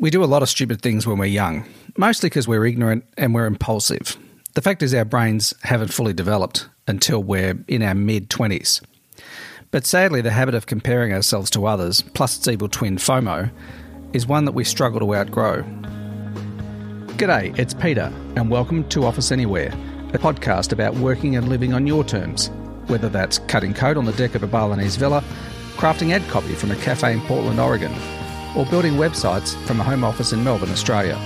We do a lot of stupid things when we're young, mostly because we're ignorant and we're impulsive. The fact is, our brains haven't fully developed until we're in our mid 20s. But sadly, the habit of comparing ourselves to others, plus its evil twin FOMO, is one that we struggle to outgrow. G'day, it's Peter, and welcome to Office Anywhere, a podcast about working and living on your terms, whether that's cutting code on the deck of a Balinese villa, crafting ad copy from a cafe in Portland, Oregon, or building websites from a home office in Melbourne, Australia.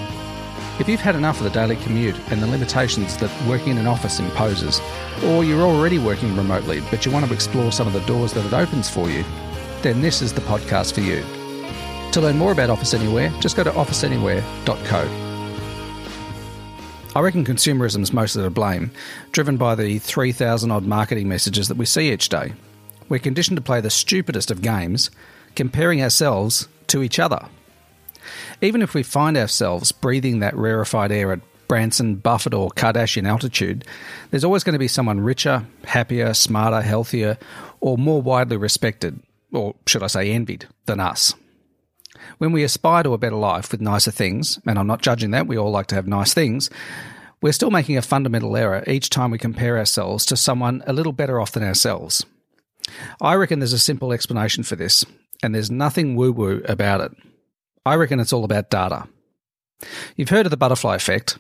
If you've had enough of the daily commute and the limitations that working in an office imposes, or you're already working remotely but you want to explore some of the doors that it opens for you, then this is the podcast for you. To learn more about Office Anywhere, just go to officeanywhere.co. I reckon consumerism is mostly to blame, driven by the 3,000 odd marketing messages that we see each day. We're conditioned to play the stupidest of games, comparing ourselves to each other. Even if we find ourselves breathing that rarefied air at Branson, Buffett, or Kardashian altitude, there's always going to be someone richer, happier, smarter, healthier, or more widely respected, or should I say envied, than us. When we aspire to a better life with nicer things, and I'm not judging that, we all like to have nice things, we're still making a fundamental error each time we compare ourselves to someone a little better off than ourselves. I reckon there's a simple explanation for this, and there's nothing woo woo about it. I reckon it's all about data. You've heard of the butterfly effect.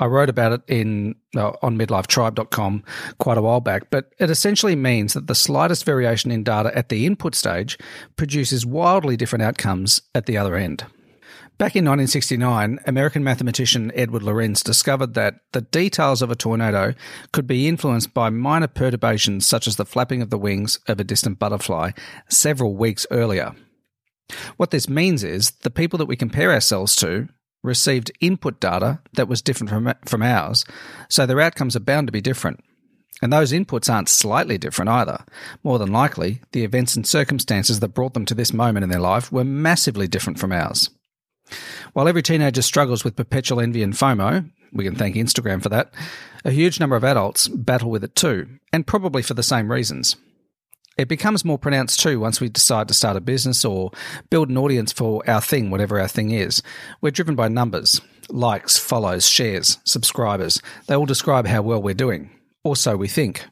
I wrote about it in uh, on midlifetribe.com quite a while back, but it essentially means that the slightest variation in data at the input stage produces wildly different outcomes at the other end. Back in 1969, American mathematician Edward Lorenz discovered that the details of a tornado could be influenced by minor perturbations such as the flapping of the wings of a distant butterfly several weeks earlier. What this means is the people that we compare ourselves to received input data that was different from, from ours, so their outcomes are bound to be different. And those inputs aren't slightly different either. More than likely, the events and circumstances that brought them to this moment in their life were massively different from ours. While every teenager struggles with perpetual envy and FOMO, we can thank Instagram for that, a huge number of adults battle with it too, and probably for the same reasons. It becomes more pronounced too once we decide to start a business or build an audience for our thing, whatever our thing is. We're driven by numbers likes, follows, shares, subscribers. They all describe how well we're doing, or so we think.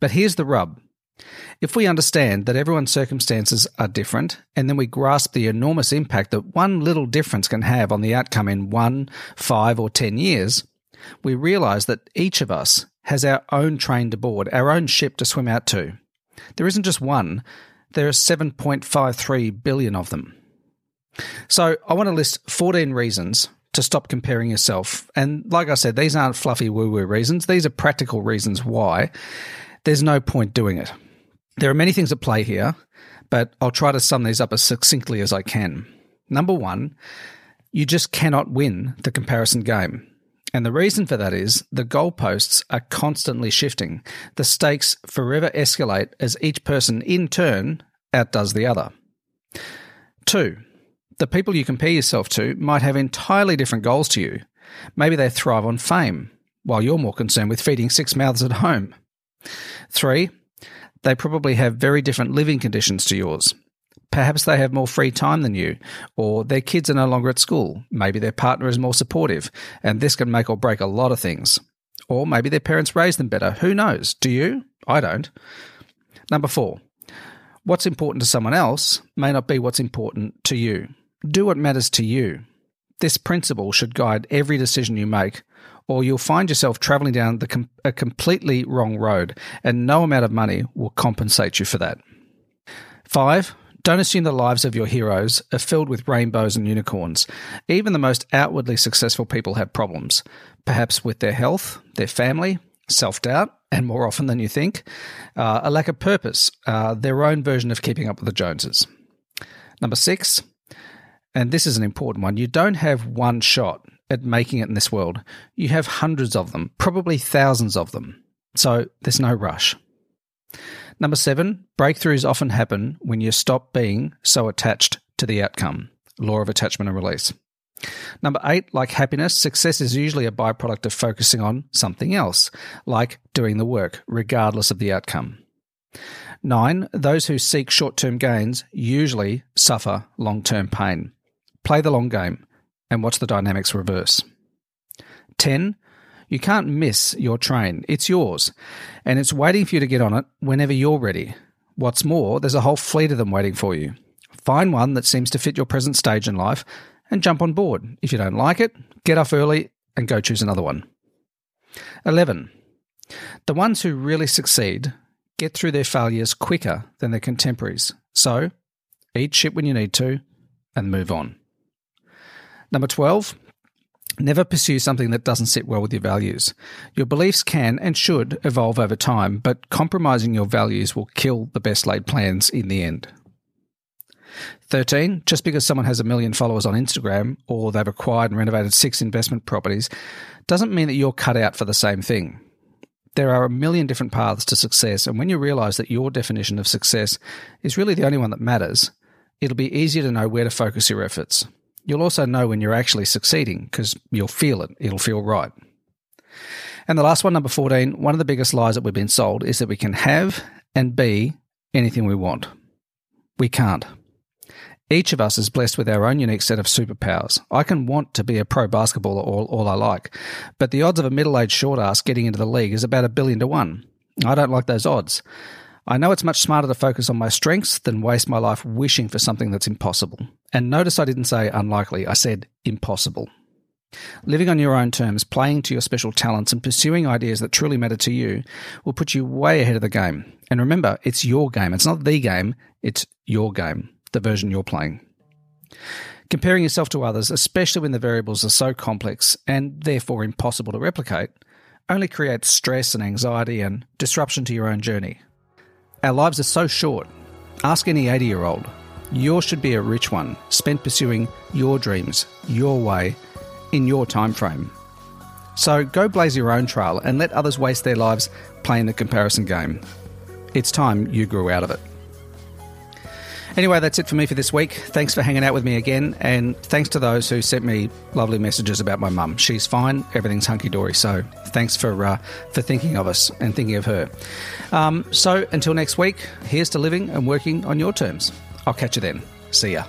But here's the rub if we understand that everyone's circumstances are different, and then we grasp the enormous impact that one little difference can have on the outcome in one, five, or ten years, we realize that each of us has our own train to board, our own ship to swim out to. There isn't just one, there are 7.53 billion of them. So I want to list 14 reasons to stop comparing yourself. And like I said, these aren't fluffy woo woo reasons, these are practical reasons why there's no point doing it. There are many things at play here, but I'll try to sum these up as succinctly as I can. Number one, you just cannot win the comparison game. And the reason for that is the goalposts are constantly shifting. The stakes forever escalate as each person in turn outdoes the other. Two, the people you compare yourself to might have entirely different goals to you. Maybe they thrive on fame, while you're more concerned with feeding six mouths at home. Three, they probably have very different living conditions to yours. Perhaps they have more free time than you, or their kids are no longer at school. Maybe their partner is more supportive, and this can make or break a lot of things. Or maybe their parents raised them better. Who knows? Do you? I don't. Number four, what's important to someone else may not be what's important to you. Do what matters to you. This principle should guide every decision you make, or you'll find yourself traveling down com- a completely wrong road, and no amount of money will compensate you for that. Five, don't assume the lives of your heroes are filled with rainbows and unicorns. Even the most outwardly successful people have problems, perhaps with their health, their family, self doubt, and more often than you think, uh, a lack of purpose, uh, their own version of keeping up with the Joneses. Number six, and this is an important one you don't have one shot at making it in this world. You have hundreds of them, probably thousands of them. So there's no rush. Number seven, breakthroughs often happen when you stop being so attached to the outcome. Law of attachment and release. Number eight, like happiness, success is usually a byproduct of focusing on something else, like doing the work, regardless of the outcome. Nine, those who seek short term gains usually suffer long term pain. play the long game, and watch the dynamics reverse. 10. You can't miss your train. It's yours, and it's waiting for you to get on it whenever you're ready. What's more, there's a whole fleet of them waiting for you. Find one that seems to fit your present stage in life and jump on board. If you don't like it, get off early and go choose another one. 11. The ones who really succeed get through their failures quicker than their contemporaries. So, eat shit when you need to and move on. Number 12. Never pursue something that doesn't sit well with your values. Your beliefs can and should evolve over time, but compromising your values will kill the best laid plans in the end. 13. Just because someone has a million followers on Instagram or they've acquired and renovated six investment properties doesn't mean that you're cut out for the same thing. There are a million different paths to success, and when you realize that your definition of success is really the only one that matters, it'll be easier to know where to focus your efforts. You'll also know when you're actually succeeding because you'll feel it, it'll feel right. And the last one, number 14, one of the biggest lies that we've been sold is that we can have and be anything we want. We can't. Each of us is blessed with our own unique set of superpowers. I can want to be a pro basketballer all, all I like, but the odds of a middle aged short ass getting into the league is about a billion to one. I don't like those odds. I know it's much smarter to focus on my strengths than waste my life wishing for something that's impossible. And notice I didn't say unlikely, I said impossible. Living on your own terms, playing to your special talents, and pursuing ideas that truly matter to you will put you way ahead of the game. And remember, it's your game. It's not the game, it's your game the version you're playing. Comparing yourself to others, especially when the variables are so complex and therefore impossible to replicate, only creates stress and anxiety and disruption to your own journey. Our lives are so short. Ask any 80 year old. Yours should be a rich one, spent pursuing your dreams, your way, in your time frame. So go blaze your own trail and let others waste their lives playing the comparison game. It's time you grew out of it. Anyway, that's it for me for this week. Thanks for hanging out with me again, and thanks to those who sent me lovely messages about my mum. She's fine, everything's hunky dory. So thanks for uh, for thinking of us and thinking of her. Um, so until next week, here's to living and working on your terms. I'll catch you then. See ya.